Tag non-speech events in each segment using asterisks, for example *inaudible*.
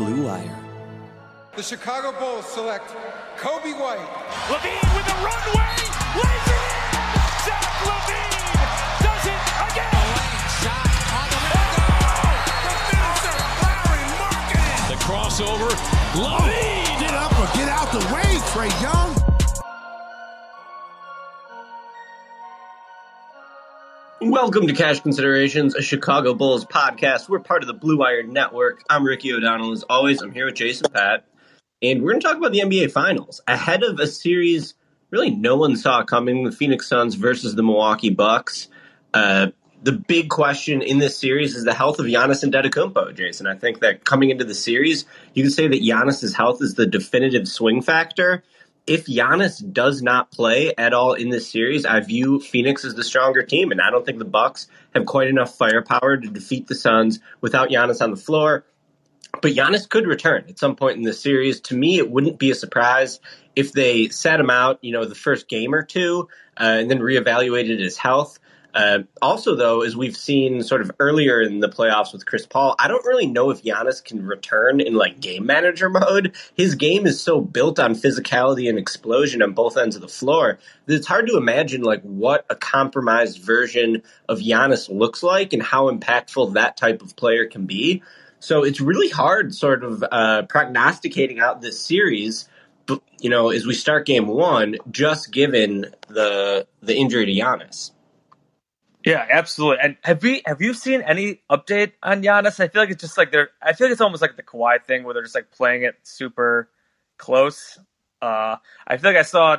Blue Wire. The Chicago Bulls select Coby White. LaVine with a runway, lays it in. Zach LaVine does it again. Lane shot on the window. The finisher, Lauri Markkanen. The crossover, LaVine. Get up or get out the way, Trae Young. Welcome to Cash Considerations, a Chicago Bulls podcast. We're part of the Blue Wire Network. I'm Ricky O'Donnell. As always, I'm here with Jason Patt, and we're going to talk about the NBA Finals ahead of a series really no one saw coming: the Phoenix Suns versus the Milwaukee Bucks. Uh, the big question in this series is the health of Giannis and Antetokounmpo, Jason. I think that coming into the series, you can say that Giannis's health is the definitive swing factor if Giannis does not play at all in this series, I view Phoenix as the stronger team, and I don't think the Bucks have quite enough firepower to defeat the Suns without Giannis on the floor. But Giannis could return at some point in the series. To me, it wouldn't be a surprise if they sat him out, you know, the first game or two, uh, and then reevaluated his health. Uh, also, though, as we've seen sort of earlier in the playoffs with Chris Paul, I don't really know if Giannis can return in like game manager *laughs* mode. His game is so built on physicality and explosion on both ends of the floor that it's hard to imagine like what a compromised version of Giannis looks like and how impactful that type of player can be. So it's really hard, sort of uh, prognosticating out this series. You know, as we start game one, just given the the injury to Giannis. Yeah, absolutely. And have we have you seen any update on Giannis? I feel like it's just like they're. I feel like it's almost like the Kawhi thing where they're just like playing it super close. Uh, I feel like I saw.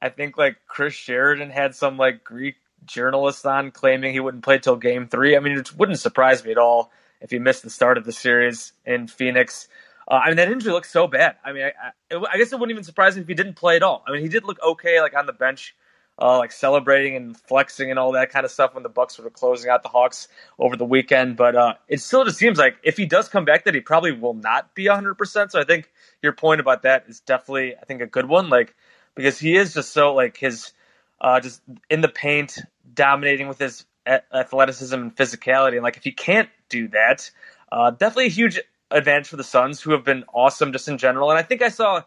I think like Chris Sheridan had some like Greek journalist on claiming he wouldn't play till Game Three. I mean, it wouldn't surprise me at all if he missed the start of the series in Phoenix. Uh, I mean, that injury looks so bad. I mean, I, I, I guess it wouldn't even surprise me if he didn't play at all. I mean, he did look okay, like on the bench uh, like celebrating and flexing and all that kind of stuff when the Bucks were closing out the Hawks over the weekend. But uh, it still just seems like if he does come back, that he probably will not be 100. percent So I think your point about that is definitely, I think, a good one. Like because he is just so like his uh, just in the paint, dominating with his athleticism and physicality. And like if he can't do that, uh, definitely a huge advantage for the Suns, who have been awesome just in general. And I think I saw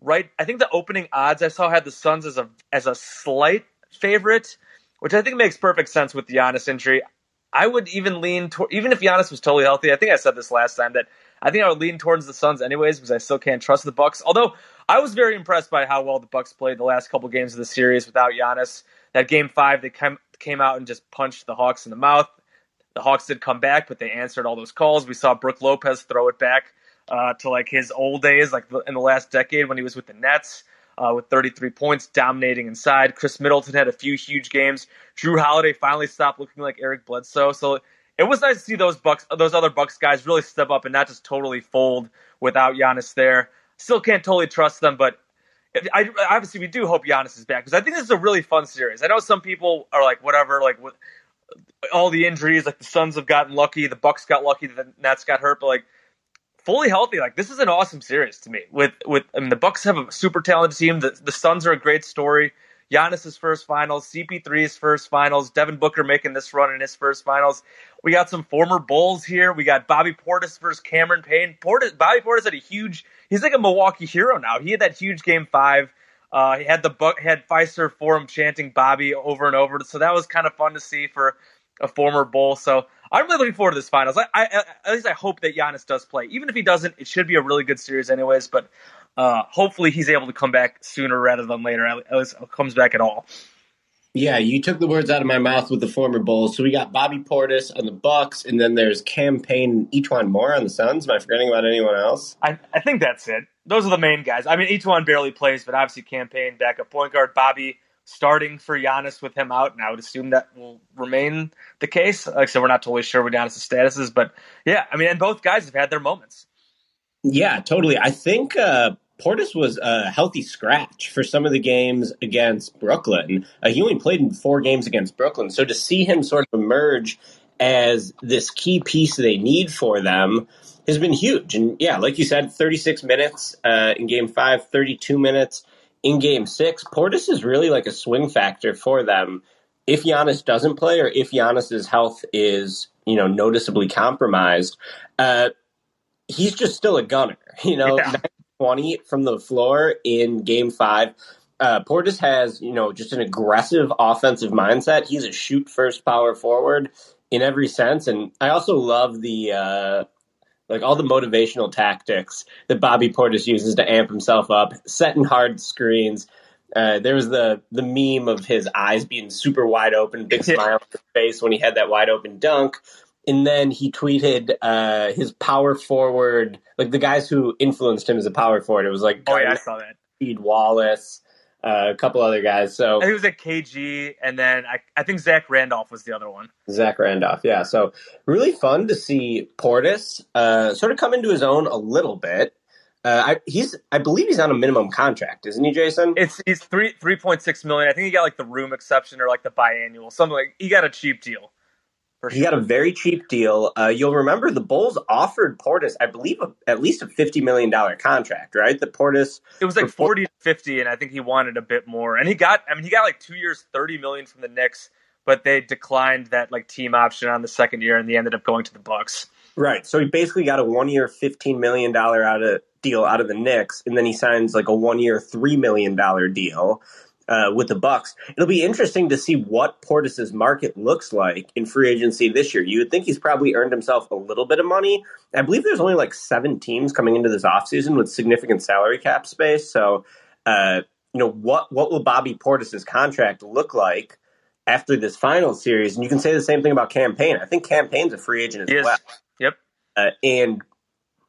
right. I think the opening odds I saw had the Suns as a as a slight favorite, which I think makes perfect sense with Giannis injury. I would even lean toward, even if Giannis was totally healthy. I think I said this last time that I think I would lean towards the Suns anyways because I still can't trust the Bucks. Although I was very impressed by how well the Bucks played the last couple games of the series without Giannis. That game five, they came came out and just punched the Hawks in the mouth. The Hawks did come back, but they answered all those calls. We saw Brook Lopez throw it back uh, to like his old days, like in the last decade when he was with the Nets. Uh, with 33 points, dominating inside. Khris Middleton had a few huge games. Jrue Holiday finally stopped looking like Eric Bledsoe. So it was nice to see those Bucks, those other Bucks guys really step up and not just totally fold without Giannis there. Still can't totally trust them, but I, obviously we do hope Giannis is back because I think this is a really fun series. I know some people are like whatever, like all the injuries, like the Suns have gotten lucky, the Bucks got lucky, the Nets got hurt, but like fully healthy, like this is an awesome series to me. With with I mean, the Bucks have a super talented team. The the Suns are a great story. Giannis's first finals, CP3's first finals, Devin Booker making this run in his first finals. We got some former Bulls here. We got Bobby Portis versus Cameron Payne. Portis, Bobby Portis had a huge. He's like a Milwaukee hero now. He had that huge game five. Uh, he had the had Fiserv Forum chanting Bobby over and over. So that was kind of fun to see for a former Bull. So I'm really looking forward to this finals. I, I, at least I hope that Giannis does play. Even if he doesn't, it should be a really good series, anyways. But uh, hopefully, he's able to come back sooner rather than later. At least comes back at all. Yeah, you took the words out of my mouth with the former Bulls. So we got Bobby Portis on the Bucks, and then there's Cam Payne E'Twaun Moore on the Suns. Am I forgetting about anyone else? I, I think that's it. Those are the main guys. I mean, E'Twaun barely plays, but obviously Cam Payne, backup point guard, Bobby starting for Giannis with him out, and I would assume that will remain the case. Like I said, we're not totally sure what Giannis' status is, but yeah, I mean, and both guys have had their moments. Yeah, totally. I think uh, Portis was a healthy scratch for some of the games against Brooklyn. Uh, he only played in four games against Brooklyn, so to see him sort of emerge as this key piece they need for them has been huge. And yeah, like you said, 36 minutes uh, in game five, 32 minutes in game six. Portis is really like a swing factor for them if Giannis doesn't play or if Giannis's health is, you know, noticeably compromised. Uh, he's just still a gunner, *laughs* you know, Yeah. 20 from the floor in game five. Uh, Portis has, you know, just an aggressive offensive mindset. He's a shoot first power forward in every sense. And I also love the, uh, like all the motivational tactics that Bobby Portis uses to amp himself up, setting hard screens. Uh, there was the the meme of his eyes being super wide open, big *laughs* smile on his face when he had that wide open dunk. And then he tweeted uh, his power forward, like the guys who influenced him as a power forward. It was like Oh yeah, I saw that. Reed Wallace, uh, a couple other guys. So he was at KG, and then I, I think Zach Randolph was the other one. Zach Randolph, yeah. So really fun to see Portis uh, sort of come into his own a little bit. Uh, I, he's, I believe he's on a minimum contract, isn't he, Jason? It's he's three three point six million. I think he got like the room exception or like the biannual, something like he got a cheap deal. For he got a very cheap deal. Uh, you'll remember the Bulls offered Portis, I believe, a, at least a fifty million dollar contract, right? The Portis, It was like For- forty to fifty, and I think he wanted a bit more. And he got, I mean, he got like two years, thirty million from the Knicks, but they declined that like team option on the second year, and they ended up going to the Bucks. right? So he basically got a one year, fifteen million dollar out of deal out of the Knicks, and then he signs like a one year, three million dollar deal. Uh, with the Bucks. It'll be interesting to see what Portis's market looks like in free agency this year. You would think he's probably earned himself a little bit of money. I believe there's only like seven teams coming into this offseason with significant salary cap space. So, uh, you know, what what will Bobby Portis's contract look like after this final series? And you can say the same thing about Cam Payne. I think Cam Payne's a free agent as He is. well. Yep. Uh, and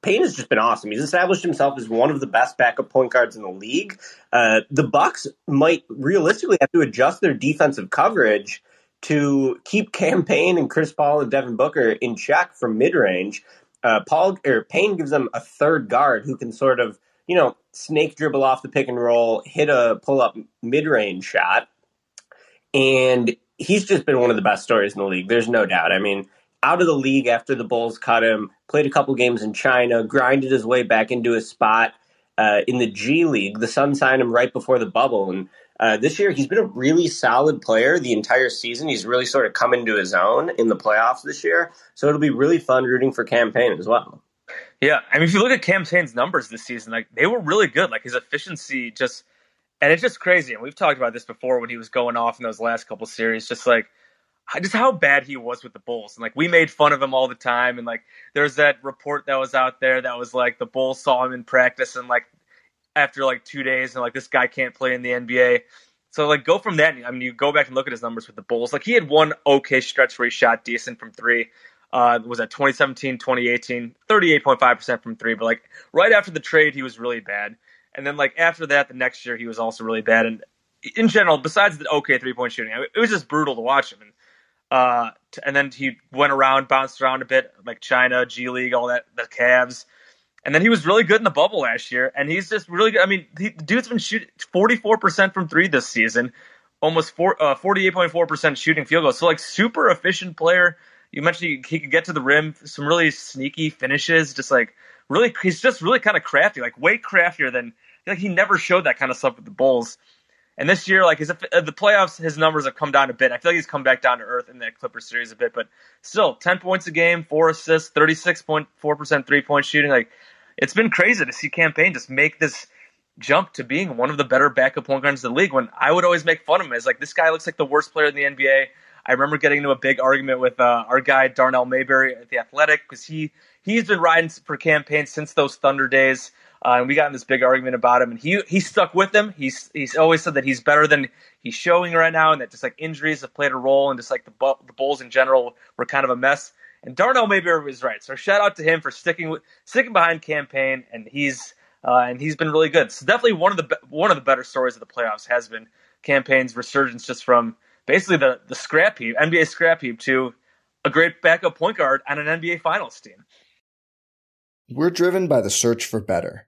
Payne has just been awesome. He's established himself as one of the best backup point guards in the league. Uh, the Bucks might realistically have to adjust their defensive coverage to keep Cam Payne and Chris Paul and Devin Booker in check from mid range. Uh, Paul or Payne gives them a third guard who can sort of you know snake dribble off the pick and roll, hit a pull up mid range shot, and he's just been one of the best stories in the league. There's no doubt. I mean, out of the league after the Bulls cut him, played a couple games in China, grinded his way back into a spot uh, in the G League. The Sun signed him right before the bubble, and uh, this year he's been a really solid player the entire season. He's really sort of come into his own in the playoffs this year, so it'll be really fun rooting for Cam Payne as well. Yeah, I mean, if you look at Cam Payne's numbers this season, like they were really good. Like his efficiency just, and it's just crazy. And we've talked about this before when he was going off in those last couple series. Just like, just how bad he was with the Bulls, and like we made fun of him all the time. And like, there's that report that was out there that was like the Bulls saw him in practice, and like after like two days, and like this guy can't play in the NBA. So like, go from that. I mean, you go back and look at his numbers with the Bulls. Like he had one okay stretch where he shot decent from three uh, was at 2017, 2018, 38.5% from three. But like right after the trade, he was really bad. And then like after that, the next year, he was also really bad. And in general, besides the okay three point shooting, it was just brutal to watch him. And, uh, and then he went around, bounced around a bit, like China, G League, all that, the Cavs. And then he was really good in the bubble last year. And he's just really good. I mean, he, the dude's been shooting 44% from three this season, almost four, uh, 48.4% shooting field goals. So like super efficient player you mentioned he, he could get to the rim, some really sneaky finishes, just like really, he's just really kind of crafty, like way craftier than like he never showed that kind of stuff with the Bulls. And this year, like his uh, the playoffs, his numbers have come down a bit. I feel like he's come back down to earth in that Clippers series a bit, but still, ten points a game, four assists, thirty six point four percent three point shooting. Like it's been crazy to see Cam Payne just make this jump to being one of the better backup point guards in the league. When I would always make fun of him as like this guy looks like the worst player in the NBA. I remember getting into a big argument with uh, our guy Darnell Mayberry at the Athletic because he he's been riding for Cam Payne since those Thunder days, uh, and we got in this big argument about him, and he he stuck with him. He's he's always said that he's better than he's showing right now, and that just like injuries have played a role, and just like the the Bulls in general were kind of a mess. And Darnell Mayberry was right, so shout out to him for sticking with sticking behind Cam Payne, and he's uh, and he's been really good. So definitely one of the one of the better stories of the playoffs has been Cam Payne's resurgence, just from basically the the scrap heap, NBA scrap heap, to a great backup point guard on an NBA Finals team. We're driven by the search for better.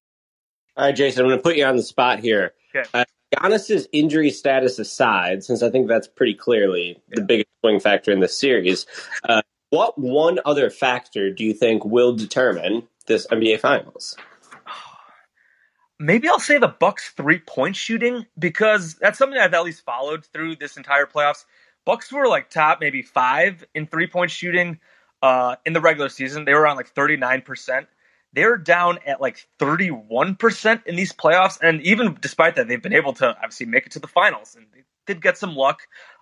All right, Jason, I'm going to put you on the spot here. Okay. Uh, Giannis's injury status aside, since I think that's pretty clearly the biggest swing factor in this series, uh, what one other factor do you think will determine this NBA Finals? *sighs* Maybe I'll say the Bucks three point shooting because that's something I've at least followed through this entire playoffs. Bucks were like top maybe five in three point shooting uh, in the regular season. They were around like thirty nine percent. They're down at like thirty one percent in these playoffs, and even despite that, they've been able to obviously make it to the finals. And they did get some luck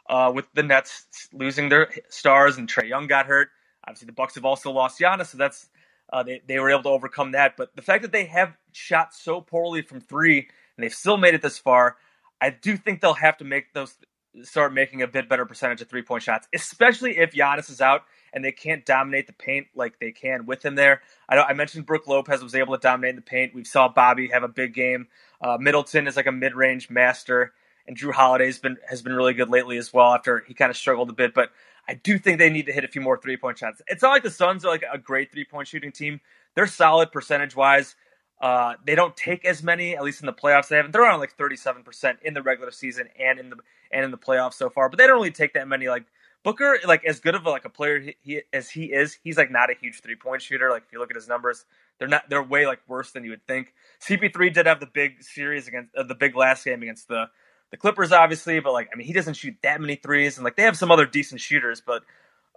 uh, with the Nets losing their stars, and Trae Young got hurt. Obviously, the Bucks have also lost Giannis, so that's uh, they they were able to overcome that. But the fact that they have shot so poorly from three and they've still made it this far, I do think they'll have to make those start making a bit better percentage of three point shots, especially if Giannis is out and they can't dominate the paint like they can with him there. I I mentioned Brook Lopez was able to dominate the paint. We saw Bobby have a big game. Uh, Middleton is like a mid range master, and Jrue Holiday's been has been really good lately as well. After he kind of struggled a bit, but I do think they need to hit a few more three point shots. It's not like the Suns are like a great three point shooting team. They're solid percentage wise. Uh, they don't take as many, at least in the playoffs. They haven't. They're around like thirty seven percent in the regular season and in the and in the playoffs so far. But they don't really take that many. Like Booker, like as good of a, like a player he, he, as he is, he's like not a huge three point shooter. Like if you look at his numbers, they're not. They're way like worse than you would think. CP three did have the big series against uh, the big last game against the the Clippers, obviously, but like I mean, he doesn't shoot that many threes, and like they have some other decent shooters, but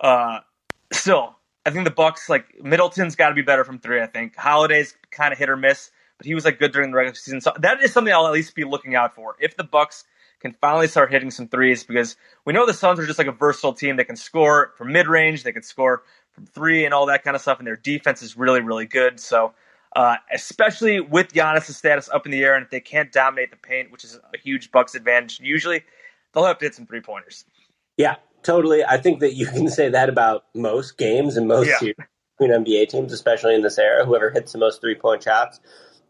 uh, still, I think the Bucks like Middleton's got to be better from three. I think Holiday's kind of hit or miss, but he was like good during the regular season, so that is something I'll at least be looking out for. If the Bucks can finally start hitting some threes, because we know the Suns are just like a versatile team. They can score from mid range, they can score from three, and all that kind of stuff, and their defense is really, really good. So. Uh, especially with Giannis' status up in the air, and if they can't dominate the paint, which is a huge Bucks advantage, usually they'll have to hit some three pointers. Yeah, totally. I think that you can say that about most games and most Yeah. between NBA teams, especially in this era. Whoever hits the most three point shots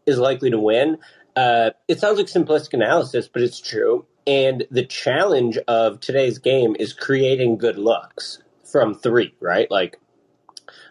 is likely to win. Uh, it sounds like simplistic analysis, but it's true. And the challenge of today's game is creating good looks from three, right? Like,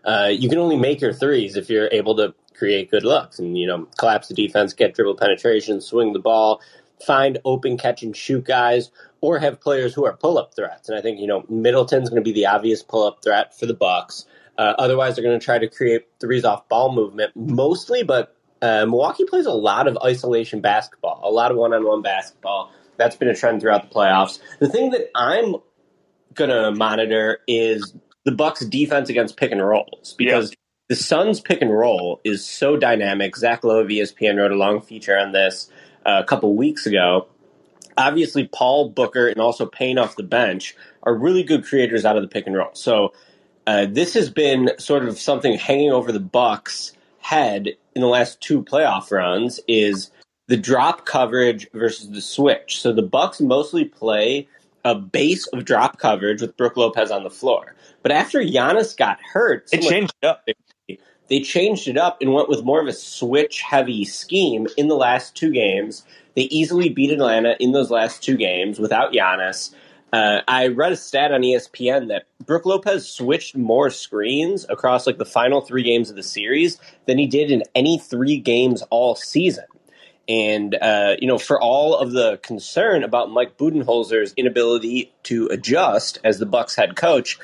uh, you can only make your threes if you're able to create good looks and, you know, collapse the defense, get dribble penetration, swing the ball, find open catch and shoot guys, or have players who are pull up threats. And I think, you know, Middleton's going to be the obvious pull up threat for the Bucks. Uh, otherwise, they're going to try to create threes off ball movement mostly, but uh, Milwaukee plays a lot of isolation basketball, a lot of one on one basketball. That's been a trend throughout the playoffs. The thing that I'm going to monitor is the Bucks' defense against pick and rolls because the Suns' pick and roll is so dynamic. Zach Lowe of ESPN wrote a long feature on this uh, a couple weeks ago. Obviously, Paul Booker and also Payne off the bench are really good creators out of the pick and roll. So uh, this has been sort of something hanging over the Bucks' head in the last two playoff runs is the drop coverage versus the switch. So the Bucks mostly play a base of drop coverage with Brook Lopez on the floor. But after Giannis got hurt, It changed it up. they changed it up and went with more of a switch heavy scheme in the last two games. They easily beat Atlanta in those last two games without Giannis. Uh, I read a stat on ESPN that Brook Lopez switched more screens across like the final three games of the series than he did in any three games all season. And uh, you know, for all of the concern about Mike Budenholzer's inability to adjust as the Bucks head coach,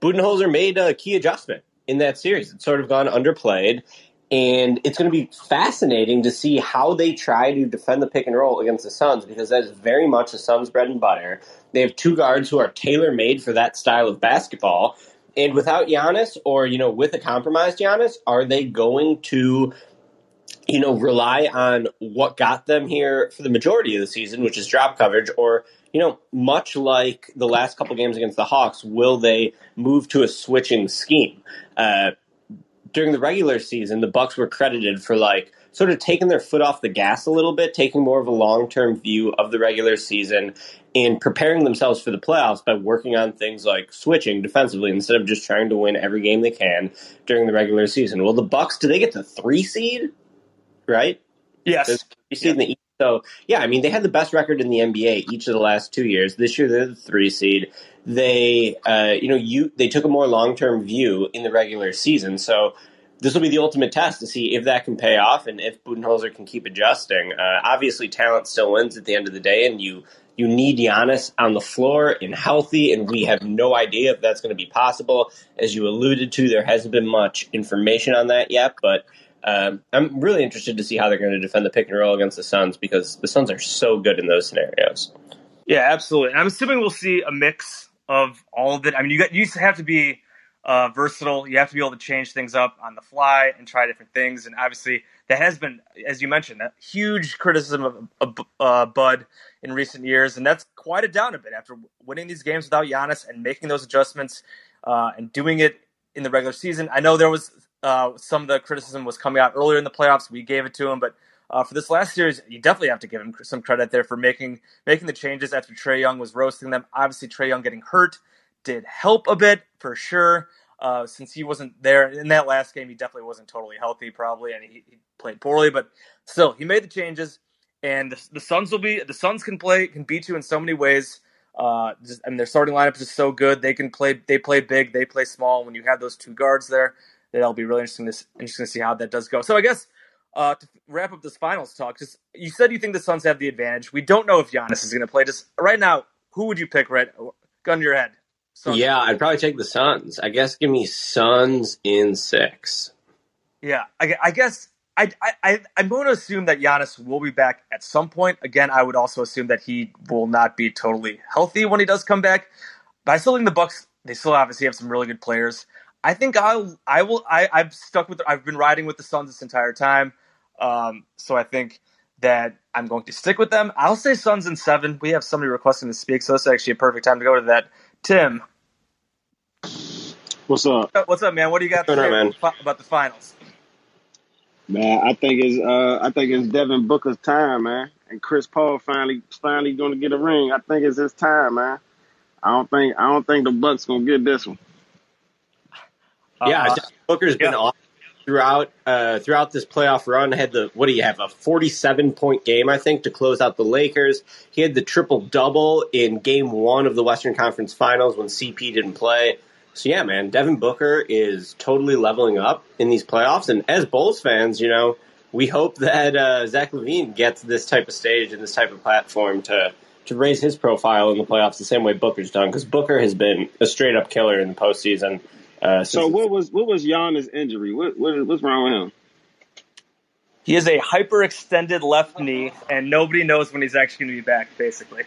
Budenholzer made a key adjustment in that series. It's sort of gone underplayed, and it's going to be fascinating to see how they try to defend the pick and roll against the Suns because that is very much the Suns' bread and butter. They have two guards who are tailor made for that style of basketball. And without Giannis, or you know, with a compromised Giannis, are they going to you know, rely on what got them here for the majority of the season, which is drop coverage, or, you know, much like the last couple games against the Hawks, will they move to a switching scheme? Uh, during the regular season, the Bucks were credited for like sort of taking their foot off the gas a little bit, taking more of a long term view of the regular season and preparing themselves for the playoffs by working on things like switching defensively instead of just trying to win every game they can during the regular season. Well, the Bucks, do they get the three seed? Right? Yes. There's three seed in the East. So yeah, I mean they had the best record in the NBA each of the last two years. This year they're the three seed. They, uh, you know, you they took a more long term view in the regular season. So this will be the ultimate test to see if that can pay off and if Budenholzer can keep adjusting. Uh, obviously, talent still wins at the end of the day, and you you need Giannis on the floor and healthy, and we have no idea if that's going to be possible. As you alluded to, there hasn't been much information on that yet, but um, I'm really interested to see how they're going to defend the pick and roll against the Suns because the Suns are so good in those scenarios. Yeah, absolutely. And I'm assuming we'll see a mix of all of it. I mean, you got you have to be uh, versatile. You have to be able to change things up on the fly and try different things. And obviously, that has been, as you mentioned, a huge criticism of, uh, Bud in recent years, and that's quieted down a bit after winning these games without Giannis and making those adjustments uh, and doing it in the regular season. I know there was uh, some of the criticism was coming out earlier in the playoffs. We gave it to him, but uh, for this last series, you definitely have to give him some credit there for making making the changes after Trae Young was roasting them. Obviously, Trae Young getting hurt did help a bit for sure. Uh, since he wasn't there in that last game, he definitely wasn't totally healthy, probably, and he, he played poorly. But still, he made the changes, and the, the Suns will be the Suns can play can beat you in so many ways. Uh, just, their starting lineup is just so good. They can play. They play big. They play small. When you have those two guards there, that'll be really interesting to interesting to see how that does go. So I guess uh, to wrap up this finals talk, just you said you think the Suns have the advantage. We don't know if Giannis is going to play. Just right now, who would you pick? Right, gun to your head. Suns. Yeah, I'd probably take the Suns. I guess give me Suns in six. Yeah, I, I guess I, I I'm going to assume that Giannis will be back at some point. Again, I would also assume that he will not be totally healthy when he does come back. But I still think the Bucks. They still obviously have some really good players. I think I'll I will I I've stuck with I've been riding with the Suns this entire time. Um, so I think that I'm going to stick with them. I'll say Suns in seven. We have somebody requesting to speak, so it's actually a perfect time to go to that. Tim, What's up, what's up, man? What do you got to say man? about- about the finals? man? I think it's uh, I think it's Devin Booker's time, man, and Chris Paul finally finally going to get a ring. I think it's his time, man. I don't think I don't think the Bucks gonna get this one. Yeah, Uh, Booker's been yeah. off throughout uh, throughout this playoff run. Had the what do you have a forty seven point game I think to close out the Lakers. He had the triple double in Game One of the Western Conference Finals when CP didn't play. So yeah, man, Devin Booker is totally leveling up in these playoffs. And as Bulls fans, you know, we hope that uh, Zach LaVine gets this type of stage and this type of platform to to raise his profile in the playoffs the same way Booker's done because Booker has been a straight up killer in the postseason. Uh, So what was what was Giannis' injury? What, what what's wrong with him? He has a hyperextended left knee, and nobody knows when he's actually going to be back. Basically,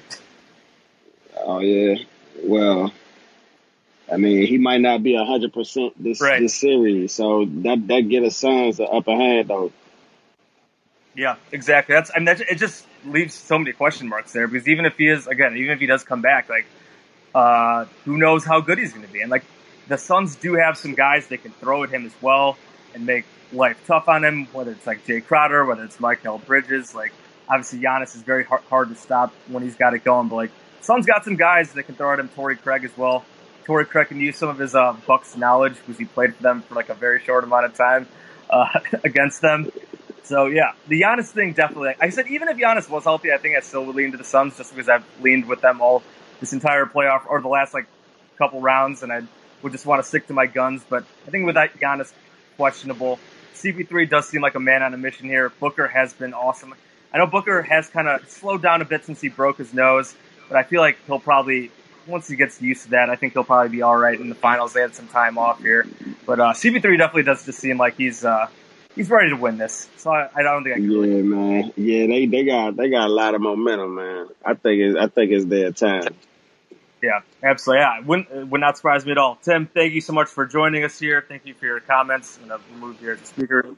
Oh yeah, well, I mean he might not be hundred percent this Right. this series, so that that get us Suns the upper hand though. yeah, exactly. That's I mean, that, it just leaves so many question marks there because even if he is again, even if he does come back, like uh, who knows how good he's going to be? And like the Suns do have some guys that can throw at him as well and make life tough on him. Whether it's like Jae Crowder, whether it's Mikal Bridges, like obviously Giannis is very hard, hard to stop when he's got it going. But like Suns got some guys that can throw at him. Torrey Craig as well. Torrey Craig can use some of his uh, Bucks knowledge because he played for them for like a very short amount of time uh, *laughs* against them. So yeah, the Giannis thing definitely. I said even if Giannis was healthy, I think I still would lean to the Suns just because I've leaned with them all this entire playoff or the last like couple rounds, and I would just want to stick to my guns. But I think with that Giannis questionable, CP3 does seem like a man on a mission here. Booker has been awesome. I know Booker has kind of slowed down a bit since he broke his nose, but I feel like he'll probably once he gets used to that, I think he'll probably be all right in the finals. They had some time off here, but uh, CP3 definitely does just seem like he's uh, he's ready to win this. So I, I don't think I can. Yeah, man. Yeah, they they got they got a lot of momentum, man. I think it's I think it's their time. Yeah, absolutely. Yeah, would, would not surprise me at all. Tim, thank you so much for joining us here. Thank you for your comments. I'm going to move here to speaker.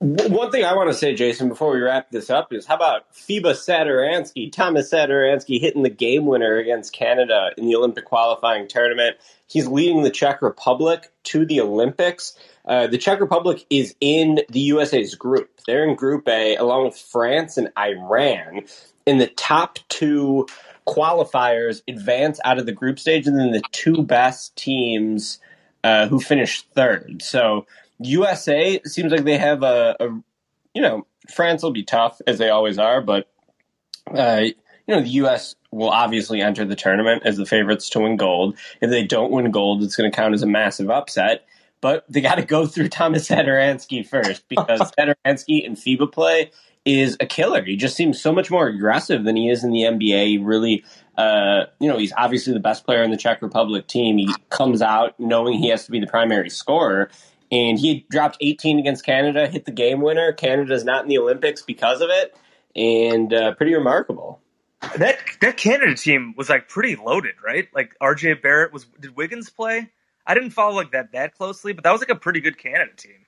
One thing I want to say, Jason, before we wrap this up is how about FIBA Satoransky, Thomas Satoransky hitting the game winner against Canada in the Olympic qualifying tournament. He's leading the Czech Republic to the Olympics. Uh, the Czech Republic is in the USA's group. They're in Group A along with France and Iran. And the top two qualifiers advance out of the group stage, and then the two best teams uh, who finish third. So USA seems like they have a, a you know, France will be tough as they always are, but uh, you know, the U.S. will obviously enter the tournament as the favorites to win gold. If they don't win gold, it's going to count as a massive upset. But they got to go through Thomas Satoransky first because *laughs* Satoransky and FIBA play is a killer. He just seems so much more aggressive than he is in the NBA. He really, uh, you know, he's obviously the best player in the Czech Republic team. He comes out knowing he has to be the primary scorer. And he dropped 18 against Canada, hit the game winner. Canada's not in the Olympics because of it, and uh, pretty remarkable. that that Canada team was like pretty loaded, right? Like RJ Barrett was. Did Wiggins play? I didn't follow like that that closely, but that was like a pretty good Canada team.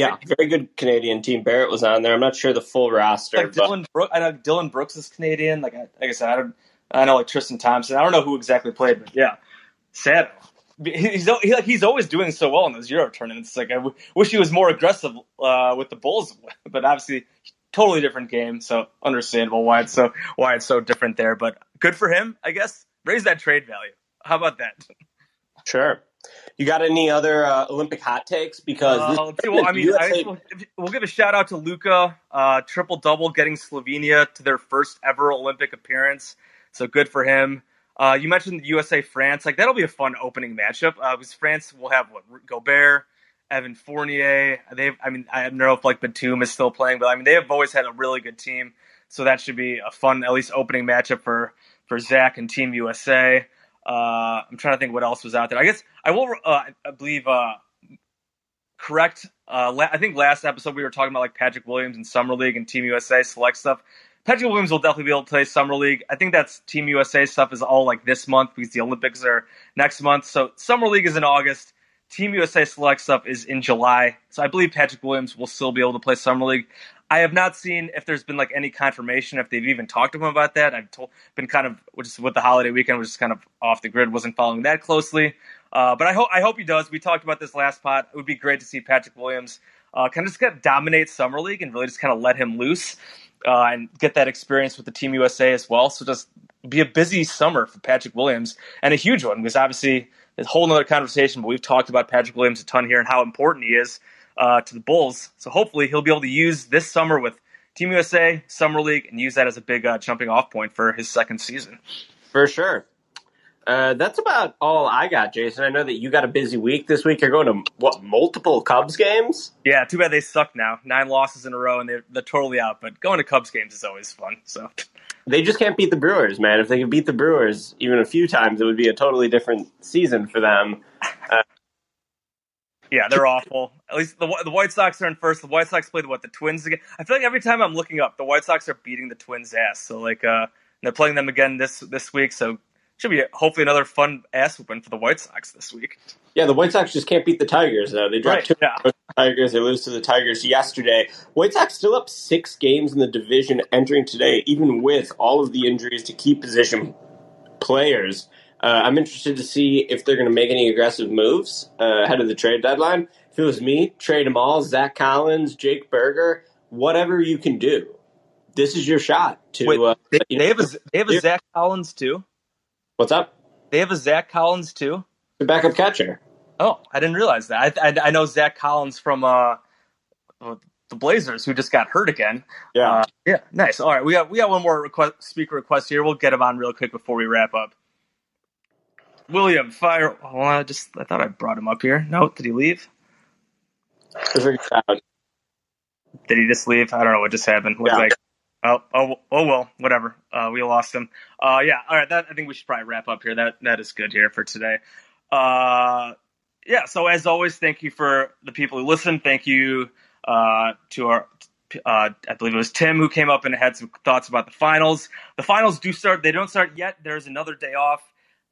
Yeah, very good Canadian team. Barrett was on there. I'm not sure the full roster. Like but Dillon Brook, I know Dillon Brooks is Canadian. Like I, like I said, I don't. I know like Tristan Thompson. I don't know who exactly played, but yeah, sad. He's he, like he's always doing so well in those Euro tournaments. Like I w- wish he was more aggressive uh, with the Bulls, *laughs* but obviously totally different game. So understandable why it's so why it's so different there. But good for him, I guess. Raise that trade value. How about that? *laughs* sure. You got any other uh, Olympic hot takes? Because Uh, see. Well, I mean, I, we'll, we'll give a shout out to Luka, uh, triple double, getting Slovenia to their first ever Olympic appearance. So good for him. Uh, you mentioned the USA France, like that'll be a fun opening matchup uh, because France will have what Gobert, Evan Fournier. They've, I mean, I don't know if like Batum is still playing, but I mean they have always had a really good team. So that should be a fun, at least opening matchup for for Zach and Team USA. Uh, I'm trying to think what else was out there. I guess I will. Uh, I believe uh, correct. Uh, la- I think last episode we were talking about like Patrick Williams and Summer League and Team USA select stuff. Patrick Williams will definitely be able to play Summer League. I think that's Team USA stuff is all like this month because the Olympics are next month. So Summer League is in August. Team USA select stuff is in July. So I believe Patrick Williams will still be able to play Summer League. I have not seen if there's been like any confirmation if they've even talked to him about that. I've told, been kind of is with the holiday weekend was just kind of off the grid, wasn't following that closely. Uh, but I hope I hope he does. We talked about this last pot. It would be great to see Patrick Williams uh, kind of just get dominate summer league and really just kind of let him loose uh, and get that experience with the Team USA as well. So just be a busy summer for Patrick Williams and a huge one because obviously it's a whole nother conversation. But we've talked about Patrick Williams a ton here and how important he is uh, to the Bulls. So hopefully he'll be able to use this summer with Team USA Summer League and use that as a big uh, jumping off point for his second season. For sure. Uh, that's about all I got, Jason. I know that you got a busy week this week. You're going to what multiple Cubs games? Yeah, too bad they suck now. Nine losses in a row and they're, they're totally out. But going to Cubs games is always fun. So They just can't beat the Brewers, man. If they could beat the Brewers even a few times, it would be a totally different season for them. Yeah, they're awful. At least the the White Sox are in first. The White Sox played what the Twins again. I feel like every time I'm looking up, the White Sox are beating the Twins' ass. So like, uh, they're playing them again this this week. So should be hopefully another fun ass whooping for the White Sox this week. Yeah, the White Sox just can't beat the Tigers though. They dropped Right, two yeah. the Tigers. They lose to the Tigers yesterday. White Sox still up six games in the division entering today, even with all of the injuries to key position players. Uh, I'm interested to see if they're going to make any aggressive moves uh, ahead of the trade deadline. If it was me, trade them all. Zach Collins, Jake Burger, whatever you can do. This is your shot to. Wait, uh, They, you they have a they have a Zach Collins too. What's up? They have a Zach Collins too. The backup catcher. Oh, I didn't realize that. I, I, I know Zach Collins from uh, the Blazers, who just got hurt again. Yeah. Uh, yeah, nice. All right, we got we got one more request, speaker request here. We'll get him on real quick before we wrap up. William, fire. Well, I just I thought I brought him up here. No, did he leave? Did he just leave? I don't know what just happened. Looks Yeah. like oh oh oh well, whatever. Uh, we lost him. Uh, yeah. All right. That I think we should probably wrap up here. That that is good here for today. Uh, yeah. So as always, thank you for the people who listen. Thank you uh, to our. Uh, I believe it was Tim who came up and had some thoughts about the finals. The finals do start. They don't start yet. There's another day off.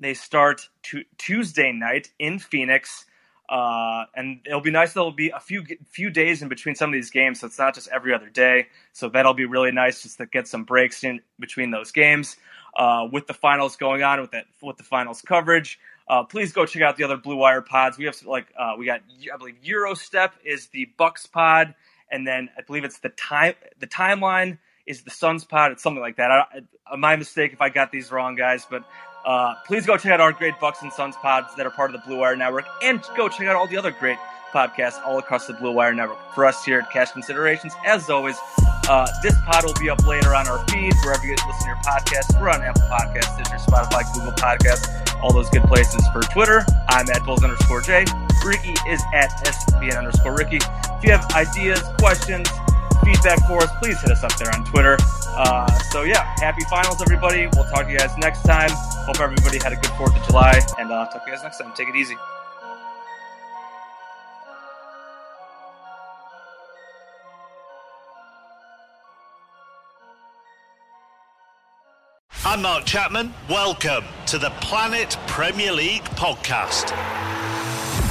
They start tu- Tuesday night in Phoenix. Uh, and it'll be nice. There'll be a few few days in between some of these games, so it's not just every other day. So that'll be really nice just to get some breaks in between those games. Uh, with the finals going on, with that with the finals coverage, uh, please go check out the other Blue Wire pods. We have like uh, we got I believe Eurostep is the Bucks pod, and then I believe it's the time the timeline is the Suns pod. It's something like that. I, I, my mistake if I got these wrong, guys, but uh, please go check out our great Bucks and Suns pods that are part of the Blue Wire Network, and go check out all the other great podcasts all across the Blue Wire Network. For us here at Cash Considerations, as always, uh, this pod will be up later on our feed, wherever you listen to your podcasts. We're on Apple Podcasts, Stitcher, Spotify, Google Podcasts, all those good places. For Twitter, I'm at Bulls underscore J. Ricky is at SBN underscore Ricky. If you have ideas, questions, feedback for us, please hit us up there on Twitter. Uh, so yeah, happy finals, everybody. We'll talk to you guys next time. Hope everybody had a good 4th of July, and uh, talk to you guys next time. Take it easy. I'm Mark Chapman. Welcome to the Planet Premier League podcast.